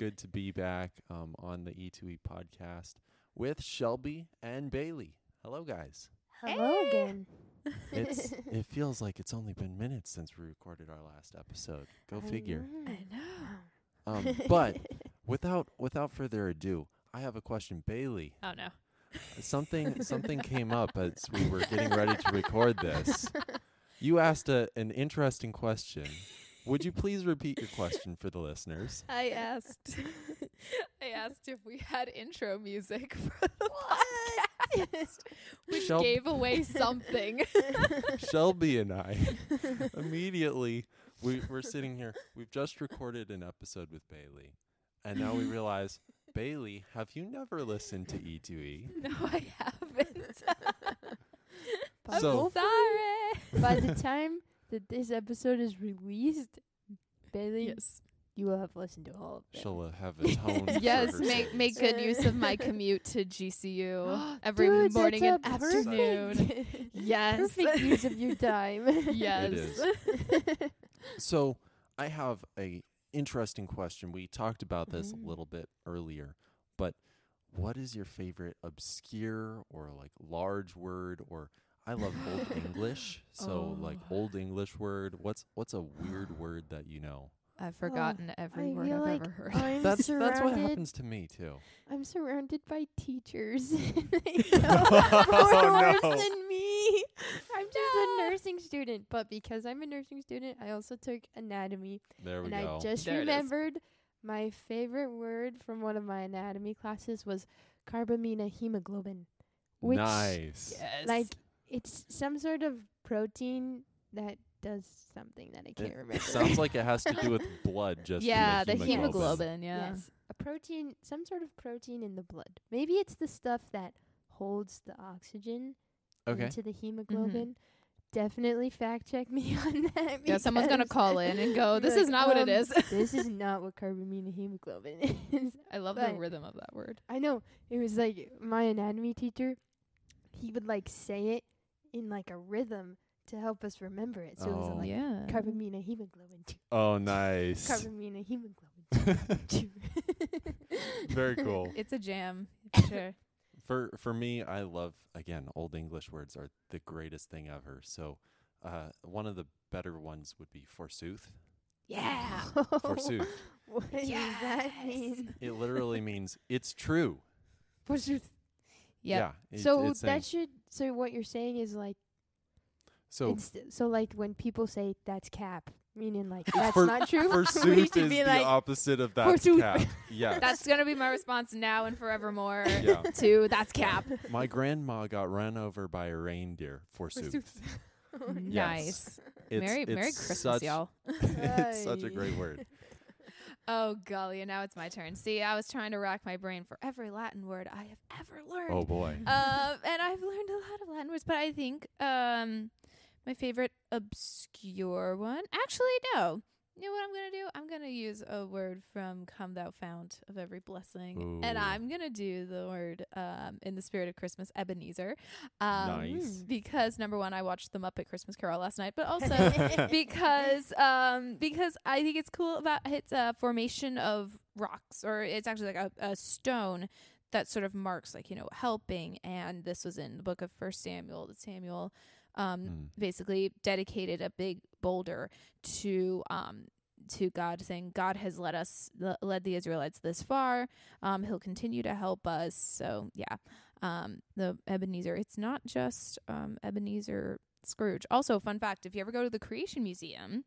are. It's good to be back um, on the E2E podcast with Shelby and Bailey. Hello, guys. Hello Hey. again. It's it feels like it's only been minutes since we recorded our last episode. Go I figure. know. I know. Um, but without without further ado, I have a question, Bailey. Oh no. Something something came up as we were getting ready to record this. You asked a, an interesting question. Would you please repeat your question for the listeners? I asked. I asked if we had intro music for the podcast, which Shel- gave away something. Shelby and I immediately we we're sitting here. We've just recorded an episode with Bailey, and now we realize, Bailey, have you never listened to E E2E? no, I haven't. I'm So- sorry. By the time that this episode is released, Bailey, yes. you will have listened to all of it. She'll have atoned. for Yes, make sins. make good use of my commute to GCU every Dude, morning and afternoon. perfect- Yes. Perfect use of your time. Yes. So I have a interesting question. We talked about this Mm. a little bit earlier, but what is your favorite obscure or like large word or I love old English, so like Oh. old English word. What's what's a weird word that you know? I've forgotten every I word I've like ever heard. I'm That's that's what happens to me too. I'm surrounded by teachers. they Oh, know more words no. than me. I'm just a nursing student, but because I'm a nursing student, I also took anatomy, There we and go. I just There remembered my favorite word from one of my anatomy classes was carbamino hemoglobin, which nice. yes. like it's some sort of protein that does something that I can't It remember. sounds like it has to do with blood just yeah, the the hemoglobin. hemoglobin. Yeah. Yes, a protein, some sort of protein in the blood. Maybe it's the stuff that holds the oxygen Okay. into the hemoglobin. Definitely fact check me on that. Yeah, someone's gonna call in and go, Be "This like, is not what it um, this is not what carbamino hemoglobin is. I love the rhythm of that word. I know it was like my anatomy teacher. He would like say it in like a rhythm to help us remember it. So it was Oh. like yeah. carbamino hemoglobin. two, Oh, nice. Carbamino hemoglobin. two. Very cool. It's a jam. for sure. For for me, I love again old English words are the greatest thing ever. So, uh, one of the better ones would be forsooth. Yeah. Forsooth. What does that mean? It literally means it's true. Yep. Yeah. it- so it's saying- that should. So what you're saying is like. so It's, so like when people say that's cap, meaning like It's that's for- not true. we forsooth should is be the like, opposite of that forsooth. cap. Yes. That's gonna be my response now and forevermore. yeah. To that's cap. My grandma got run over by a reindeer. for Forsooth. nice. It's, Merry it's Merry Christmas, such, y'all. it's such a great word. Oh golly, and now it's my turn. See, I was trying to rack my brain for every Latin word I have ever learned. Oh boy. um, and I've learned a lot of Latin words, but I think um, my favorite obscure one. Actually, no. You know what I'm gonna do? I'm gonna use a word from "Come Thou Fount of Every Blessing," and I'm gonna do the word um, in the spirit of Christmas, Ebenezer. Um, Nice. Because number one, I watched the Muppet Christmas Carol last night, but also because um because I think it's cool about its uh, formation of rocks, or it's actually like a, a stone that sort of marks like you know helping. And this was in the book of First Samuel. That Samuel um Mm. basically dedicated a big boulder to um to God, saying God has led us le- led the Israelites this far. Um, He'll continue to help us. So yeah, um, the Ebenezer. It's not just um Ebenezer Scrooge. Also, fun fact: if you ever go to the Creation Museum,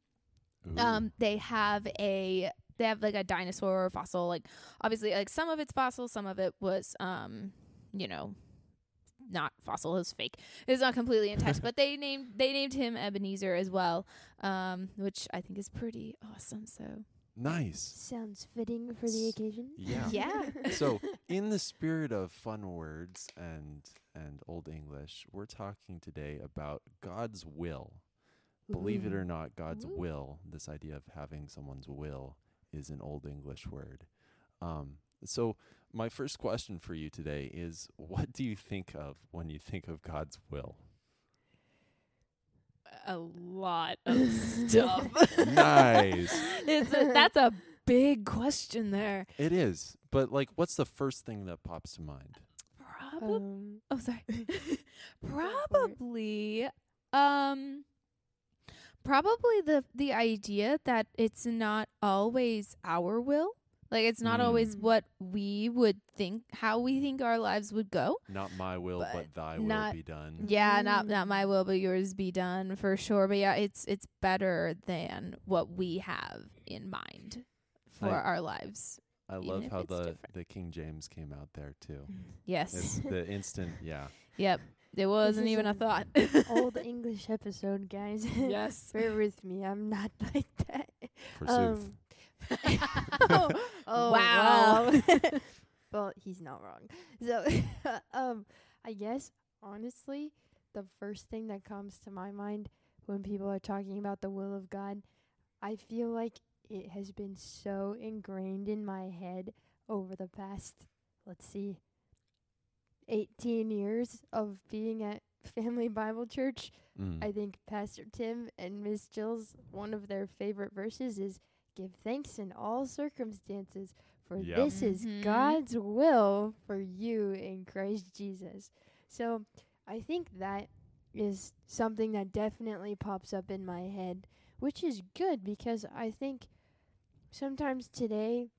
Ooh. um, they have a they have like a dinosaur fossil. Like obviously, like some of it's fossil, some of it was um, you know, not fossil. It was fake. It's not completely intact. but they named they named him Ebenezer as well, um, which I think is pretty awesome. So nice. Sounds fitting for the occasion. Yeah. yeah, so in the spirit of fun words and and old english we're talking today about god's will believe it or not god's Ooh. will this idea of having someone's will is an old english word um so my first question for you today is what do you think of when you think of god's will a lot of stuff. nice it's a, that's a big question there. It is. But like what's the first thing that pops to mind? Probably. Um, oh, sorry. Go for it. probably. Um. Probably the the idea that it's not always our will. Like it's not always Mm. what we would think, how we think our lives would go. Not my will, but, But thy will be done. Yeah, not not Mm. my will, but yours be done for sure. But yeah, it's it's better than what we have in mind for I- our lives. I love how the different. the King James came out there too. Yes. It's the instant, yeah. yep. There wasn't is even a a thought. Old English episode, guys. yes. Bear with me. I'm not like that. Forsooth. Um, oh, Oh wow. wow. well, he's not wrong. So, um, I guess honestly, the first thing that comes to my mind when people are talking about the will of God, I feel like it has been so ingrained in my head over the past, let's see, 18 years of being at Family Bible Church. Mm. I think Pastor Tim and Miss Jill's one of their favorite verses is give thanks in all circumstances for Yep. this is Mhm. God's will for you in Christ Jesus. So I think that is something that definitely pops up in my head, which is good because I think sometimes today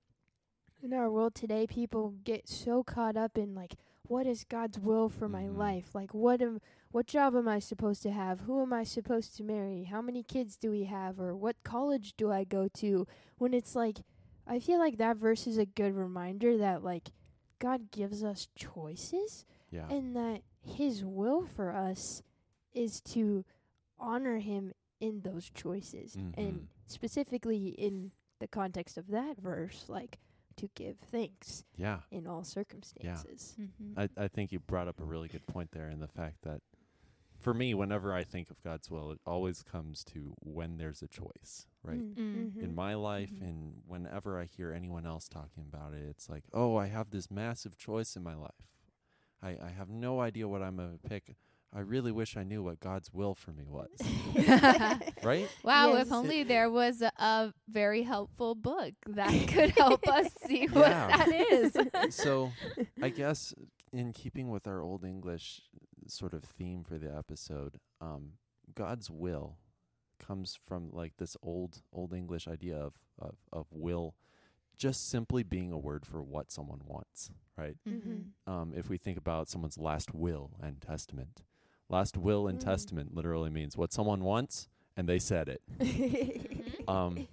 in our world today people get so caught up in like what is God's will for my Mhm. life? Like what am what job am I supposed to have? Who am I supposed to marry? How many kids do we have? Or what college do I go to? When it's like, I feel like that verse is a good reminder that, like, God gives us choices yeah. and that His will for us is to honor Him in those choices. Mhm. And specifically in the context of that verse, like, to give thanks yeah. in all circumstances. Mm-hmm. I, I think you brought up a really good point there in the fact that for me, whenever I think of God's will, it always comes to when there's a choice, right? Mm, Mm. mhm. In my life, Mhm. and whenever I hear anyone else talking about it, it's like, oh, I have this massive choice in my life. I, I have no idea what I'm going to pick. I really wish I knew what God's will for me was, right? Wow, Yes. if only there was a, a very helpful book that could help us see what that is. so I guess in keeping with our old English sort of theme for the episode, um, God's will comes from like this old old English idea of, of of will just simply being a word for what someone wants, right? Mhm. Um, if we think about someone's last will and testament, last will and Mm. testament literally means what someone wants and they said it. Mhm. Um,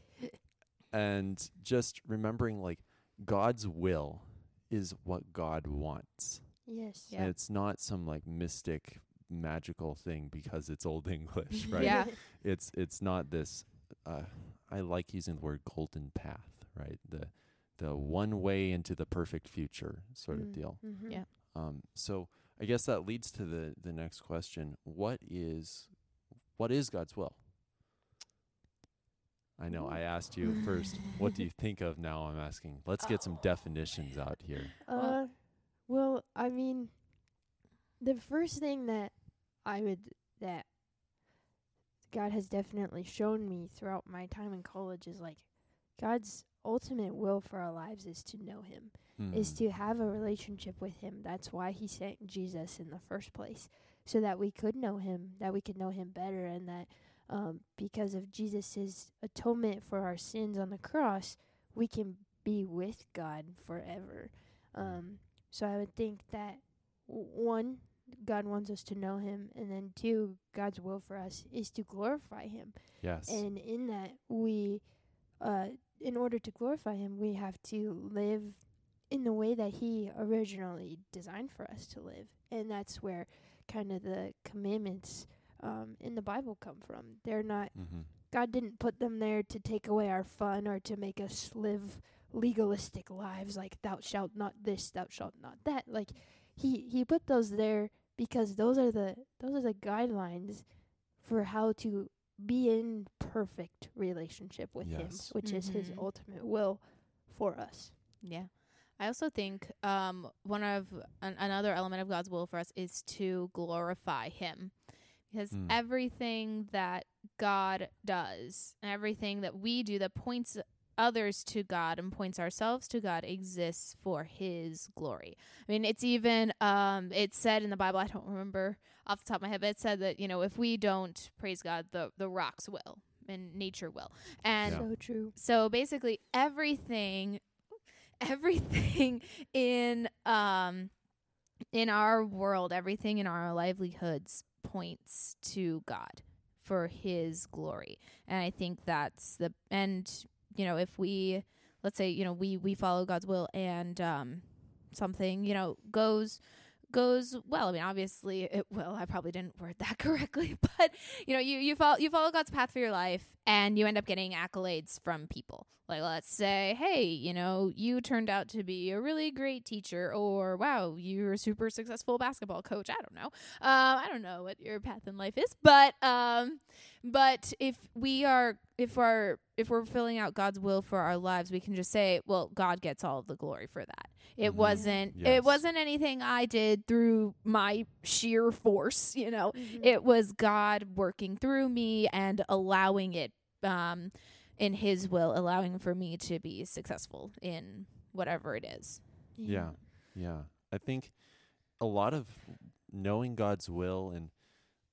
and just remembering like God's will is what God wants. yes. Yeah. And It's not some like mystic magical thing because it's old English, right? Yeah. It's it's not this uh I like using the word golden path, right? The the one way into the perfect future sort of Mm, deal. mhm. Yeah. Um so I guess that leads to the the next question. What is what is God's will? I know I asked you first. What do you think of now? I'm asking. Let's get some definitions out here. Uh, well, I mean, the first thing that I would that God has definitely shown me throughout my time in college is like God's ultimate will for our lives is to know Him, is Hmm. to have a relationship with Him. That's why He sent Jesus in the first place, so that we could know Him, that we could know Him better, and that um, because of Jesus' atonement for our sins on the cross, we can be with God forever. Um, so I would think that w- one, God wants us to know Him, and then two, God's will for us is to glorify Him. yes. And in that, we, uh, in order to glorify Him, we have to live in the way that He originally designed for us to live, and that's where kind of the commandments um, in the Bible come from. They're not mm-hmm. God didn't put them there to take away our fun or to make us live legalistic lives like thou shalt not this, thou shalt not that. Like he he put those there because those are the those are the guidelines for how to be in perfect relationship with him, Yes. which is his Mhm. ultimate will for us. Yeah. I also think um, one of an, another element of God's will for us is to glorify Him, because Mm. everything that God does and everything that we do that points others to God and points ourselves to God exists for his glory. I mean, it's even um it's said in the Bible, I don't remember off the top of my head, but it said that, you know, if we don't praise God, the the rocks will and nature will. And Yeah. So true. so basically everything everything in um in our world everything in our livelihoods points to god for his glory and i think that's the and you know if we let's say you know we we follow god's will and um something you know goes goes well. I mean obviously it will i probably didn't word that correctly but you know you you follow you follow god's path for your life and you end up getting accolades from people. Like let's say hey you know you turned out to be a really great teacher or wow you're a super successful basketball coach. I don't know. Um i don't know what your path in life is but um but if we are if our if we're filling out god's will for our lives we can just say well god gets all the glory for that it Mhm. wasn't Yes. it wasn't anything i did through my sheer force you know Mhm. it was God working through me and allowing it um in his will allowing for me to be successful in whatever it is. Yeah. Yeah. I think a lot of knowing God's will and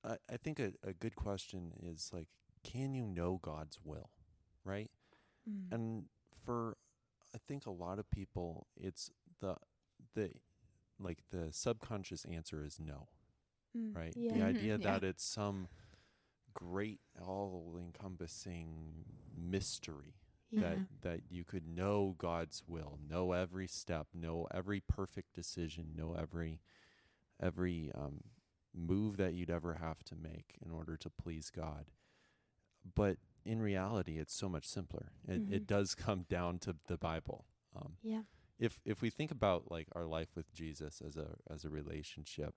I, I think a, a good question is like, can you know God's will? Right? Mm. And for I think a lot of people it's the the like the subconscious answer is no, Mm. right? Yeah. The Mhm, idea yeah. that it's some great all encompassing mystery that Yeah. that you could know God's will, know every step, know every perfect decision, know every every um, move that you'd ever have to make in order to please God. But in reality, it's so much simpler. It it Mhm. does come down to the Bible. Um, Yeah. If if we think about like our life with Jesus as a as a relationship,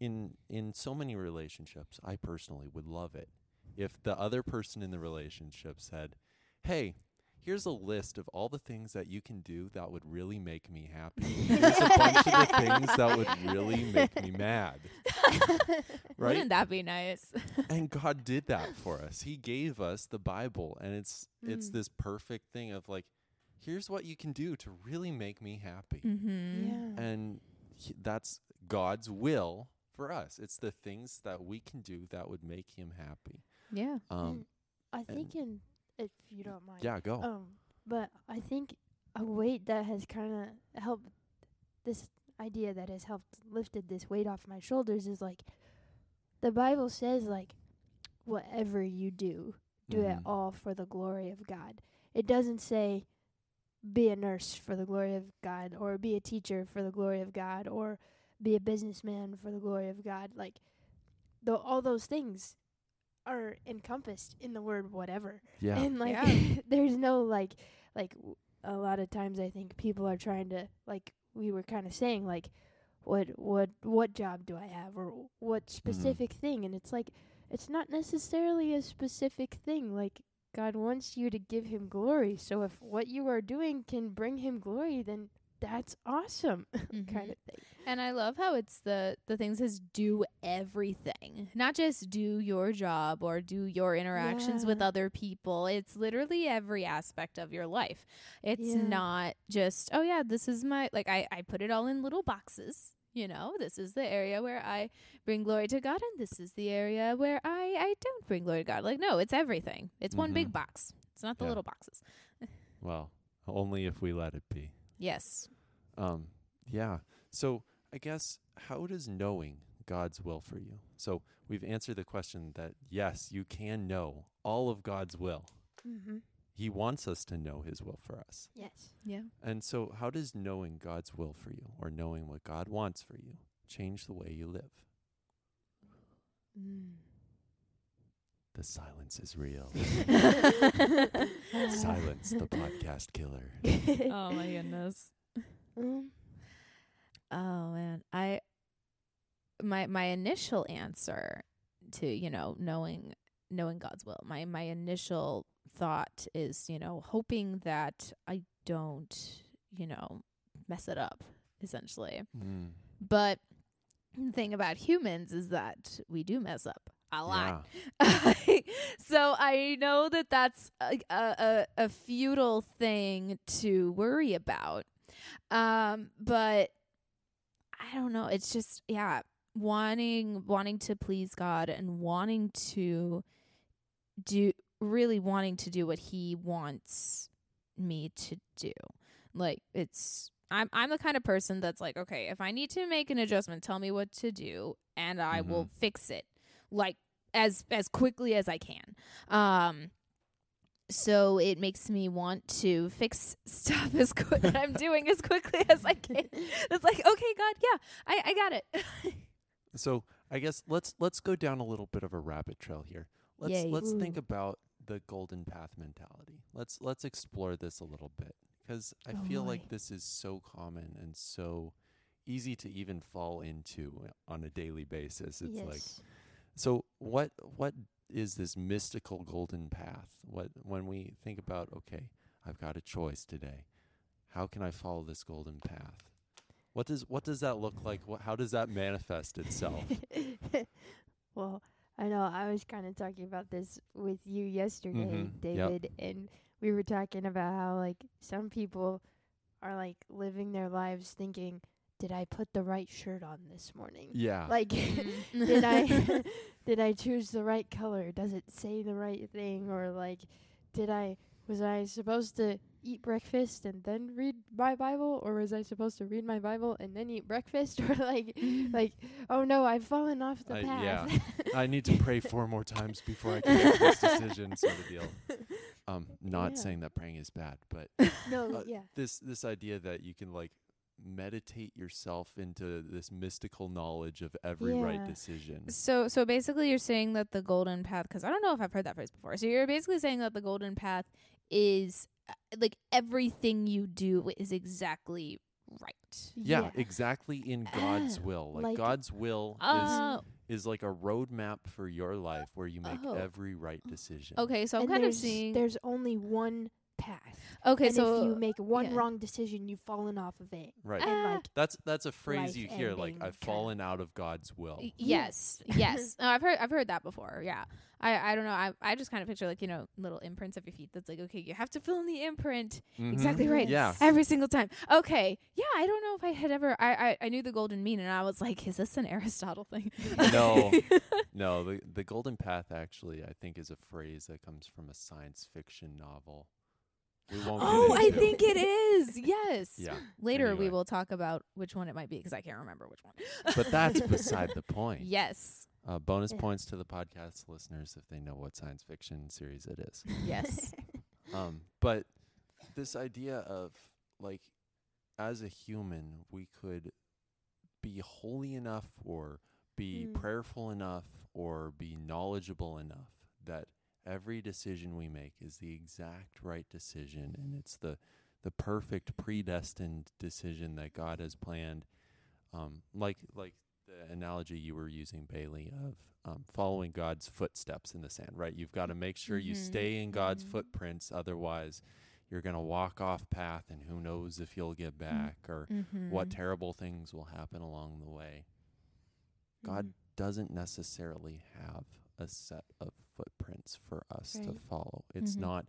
in in so many relationships, I personally would love it if the other person in the relationship said, "Hey, here's a list of all the things that you can do that would really make me happy. Here's a bunch of the things that would really make me mad." Right? Wouldn't that be nice? and God did that for us. He gave us the Bible and it's it's Mm. this perfect thing of like here's what you can do to really make me happy. mm-hmm. Yeah. And he, that's God's will for us. It's the things that we can do that would make him happy. Yeah. Um I think in if you don't mind. yeah, go. Um, but I think a weight that has kind of helped this idea that has helped lifted this weight off my shoulders is like the Bible says like whatever you do, do it Mhm. all for the glory of God. It doesn't say be a nurse for the glory of God or be a teacher for the glory of God or be a businessman for the glory of God. Like the all those things are encompassed in the word whatever. yeah. And like Yeah. there's no like like w- a lot of times I think people are trying to like we were kind of saying like what what what job do I have or what mm-hmm. specific thing and it's like it's not necessarily a specific thing like God wants you to give him glory so if what you are doing can bring him glory then that's awesome Mhm. kind of thing. And I love how it's the the thing says do everything, not just do your job or do your interactions with other people. It's literally every aspect of your life. It's Yeah. not just oh yeah, this is my like I I put it all in little boxes. You know, this is the area where I bring glory to God, and this is the area where I I don't bring glory to God. Like no, it's everything. It's one big Mhm. box. It's not the Yeah. little boxes. Well, only if we let it be. Yes. Um yeah. So, I guess how does knowing God's will for you? So, we've answered the question that yes, you can know all of God's will. Mhm. He wants us to know his will for us. Yes. Yeah. And so, how does knowing God's will for you or knowing what God wants for you change the way you live? Mm. The silence is real. silence, the podcast killer. oh my goodness. Um, Oh man, I my my initial answer to you know knowing knowing God's will. My my initial thought is you know hoping that I don't you know mess it up essentially. Mm. But the thing about humans is that we do mess up. a lot. so I know that that's a, a, a futile thing to worry about. Um, but I don't know. It's just yeah, wanting wanting to please God and wanting to do really wanting to do what He wants me to do. Like it's I'm I'm the kind of person that's like, okay, if I need to make an adjustment, tell me what to do and I Mm-hmm. will fix it like as as quickly as I can. Um so it makes me want to fix stuff as quick I'm doing as quickly as I can. It's like, okay, God, yeah, I I got it. So I guess let's let's go down a little bit of a rabbit trail here. Let's Yay. let's think about the golden path mentality. Let's let's explore this a little bit because I Oh, feel boy. like this is so common and so easy to even fall into on a daily basis. It's yes. like so what what is this mystical golden path? What when we think about okay, I've got a choice today. How can I follow this golden path? What does what does that look like? What, how does that manifest itself? well, I know I was kind of talking about this with you yesterday, Mhm, yep. David, and we were talking about how like some people are like living their lives thinking, "Did I put the right shirt on this morning?" Yeah. Like, Mm-hmm. did I did I choose the right color? Does it say the right thing? Or like, did I was I supposed to eat breakfast and then read my Bible, or was I supposed to read my Bible and then eat breakfast? Or like, like, oh no, I've fallen off the I- path. yeah. I need to pray four more times before I can make this decision, sort of deal. Um, not Yeah. saying that praying is bad, but no, Uh, yeah, this this idea that you can like meditate yourself into this mystical knowledge of every right decision. So so basically you're saying that the golden path cuz I don't know if I've heard that phrase before. So you're basically saying that the golden path is like everything you do is exactly right. Yeah, exactly in God's Ah, will. Like, like- God's will Oh, is is like a roadmap for your life where you make Oh. every right decision. okay. So I'm and kind of seeing there's only one path. Okay, and so if you make one yeah. wong decision, you've fallen off of it. Right. Ah. And like, That's that's a phrase you hear like I've fallen out of God's will. Y- Yes, yes. Oh, I've heard I've heard that before. Yeah, I I don't know. I I just kind of picture like you know little imprints of your feet. That's like okay, you have to fill in the imprint Mhm. exactly right Yeah. every single time. Okay, yeah. I don't know if I had ever. I I, I knew the golden mean, and I was like, is this an Aristotle thing? No. No, the the golden path actually I think is a phrase that comes from a science fiction novel. We won't oh, I think it is. Yes. Yeah. Later we will talk about which one it might be because I can't remember which one. But that's beside the point. Yes. Uh, bonus points to the podcast listeners if they know what science fiction series it is. Yes. Um, but this idea of like, as a human, we could be holy enough or be Mm. prayerful enough or be knowledgeable enough that every decision we make is the exact right decision and it's the the perfect predestined decision that God has planned. Um, like like the analogy you were using, Bailey, of um, following God's footsteps in the sand, right? You've got to make sure you Mhm. stay in God's Mhm. footprints, otherwise you're going to walk off path and who knows if you'll get back or Mm-hmm. what terrible things will happen along the way. God doesn't necessarily have a set of footprints for us to follow. It's Mhm. not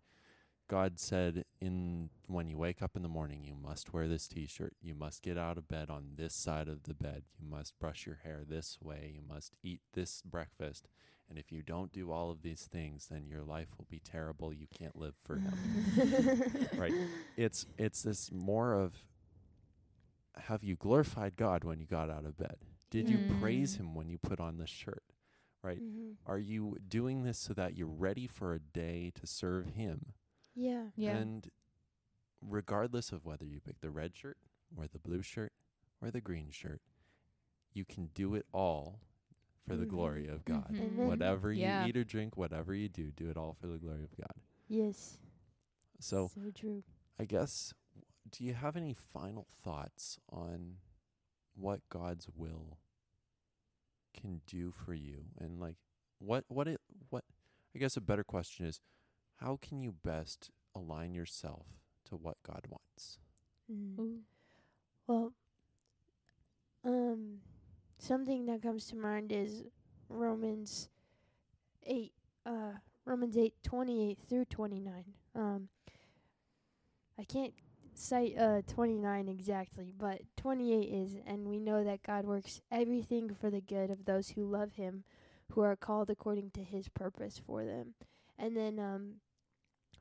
God said in when you wake up in the morning you must wear this t-shirt, you must get out of bed on this side of the bed, you must brush your hair this way, you must eat this breakfast. And if you don't do all of these things, then your life will be terrible. You can't live for him. Right. It's it's this more of have you glorified God when you got out of bed? Did you praise Mm. him when you put on the shirt? Right? hmm Are you doing this so that you're ready for a day to serve him? Yeah. Yeah. And regardless of whether you pick the red shirt or the blue shirt or the green shirt, you can do it all for the glory of God. Mhm. And then- Whatever you eat or drink, whatever you do, do it all for the glory of God. Yes. So so true. I guess, do you have any final thoughts on what God's will can do for you, and like what what it what? I guess a better question is, how can you best align yourself to what God wants? Mm. Well, um, something that comes to mind is Romans eight, uh, Romans eight twenty eight through twenty nine. Um, I can't cite uh twenty nine exactly, but twenty eight is, and we know that God works everything for the good of those who love Him, who are called according to His purpose for them. And then um,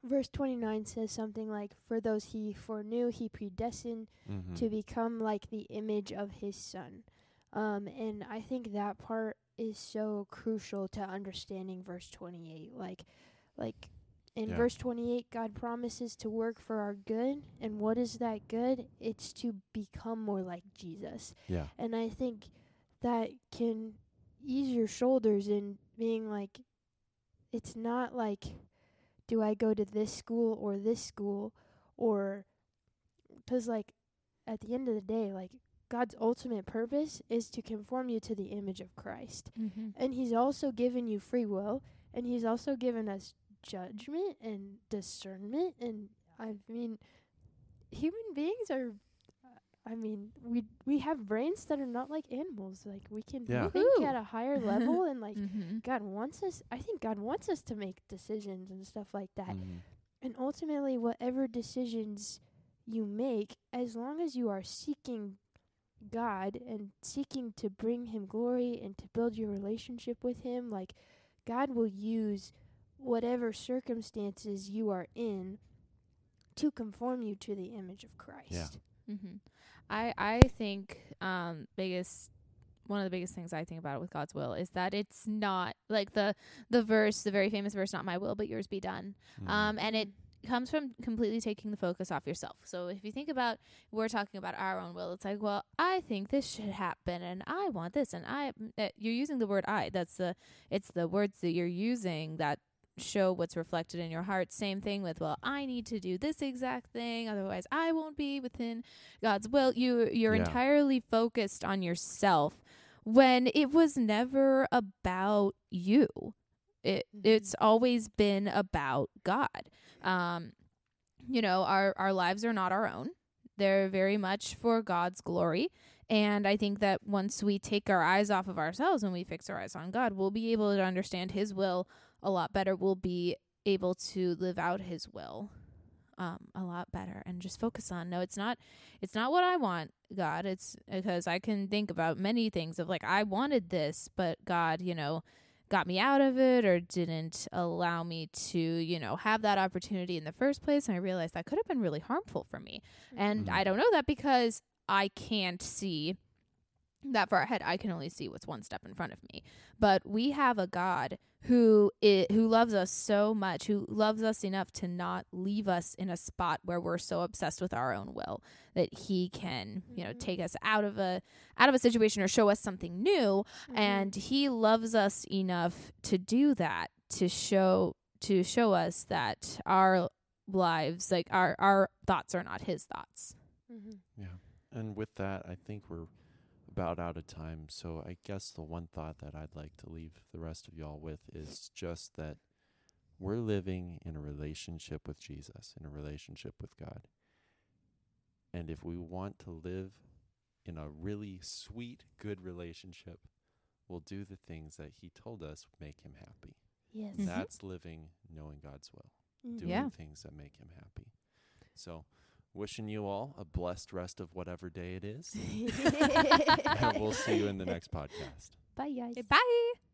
verse twenty nine says something like, "For those He foreknew, He predestined." Mm-hmm. to become like the image of his son. Um, and I think that part is so crucial to understanding verse 28. Like, like in Yeah. verse 28, God promises to work for our good. And what is that good? It's to become more like Jesus. yeah. And I think that can ease your shoulders in being like, it's not like, do I go to this school or this school? Or, because, like, at the end of the day, like, God's ultimate purpose is to conform you to the image of Christ. Mm-hmm. And He's also given you free will, and He's also given us judgment and discernment. And I mean, human beings are. I mean, we we have brains that are not like animals. Like we can Yeah. think Woohoo. at a higher level, and like Mm-hmm. God wants us. I think God wants us to make decisions and stuff like that. Mhm. And ultimately, whatever decisions you make, as long as you are seeking God and seeking to bring Him glory and to build your relationship with Him, like God will use whatever circumstances you are in to conform you to the image of Christ. Mm-hmm. I I think um biggest one of the biggest things I think about it with God's will is that it's not like the the verse, the very famous verse, "Not my will, but yours be done." Mhm. Um, and it comes from completely taking the focus off yourself. So if you think about we're talking about our own will, it's like, well, I think this should happen, and I want this, and I. Uh, you're using the word "I." That's the it's the words that you're using that show what's reflected in your heart. Same thing with, well, I need to do this exact thing, otherwise I won't be within God's will. You you're Yeah. entirely focused on yourself when it was never about you. It Mhm. it's always been about God. Um you know, our our lives are not our own. They're very much for God's glory. And I think that once we take our eyes off of ourselves and we fix our eyes on God, we'll be able to understand his will a lot better. We'll be able to live out his will um a lot better and just focus on no it's not it's not what I want God it's because I can think about many things of like I wanted this but God you know got me out of it or didn't allow me to you know have that opportunity in the first place and I realized that could have been really harmful for me and Mhm. I don't know that because I can't see that far ahead. I can only see what's one step in front of me. But we have a God who i- who loves us so much, who loves us enough to not leave us in a spot where we're so obsessed with our own will that he can, you know, take us out of a out of a situation or show us something new Mhm. and he loves us enough to do that to show to show us that our lives like our our thoughts are not his thoughts Mm-hmm. Yeah. And with that, I think we're about out of time. So I guess the one thought that I'd like to leave the rest of y'all with is just that we're living in a relationship with Jesus, in a relationship with God. And if we want to live in a really sweet, good relationship, we'll do the things that He told us make Him happy. Yes. Mhm. That's living knowing God's will, Mhm. doing Yeah. things that make Him happy. So, wishing you all a blessed rest of whatever day it is. and we'll see you in the next podcast. Bye, guys. bye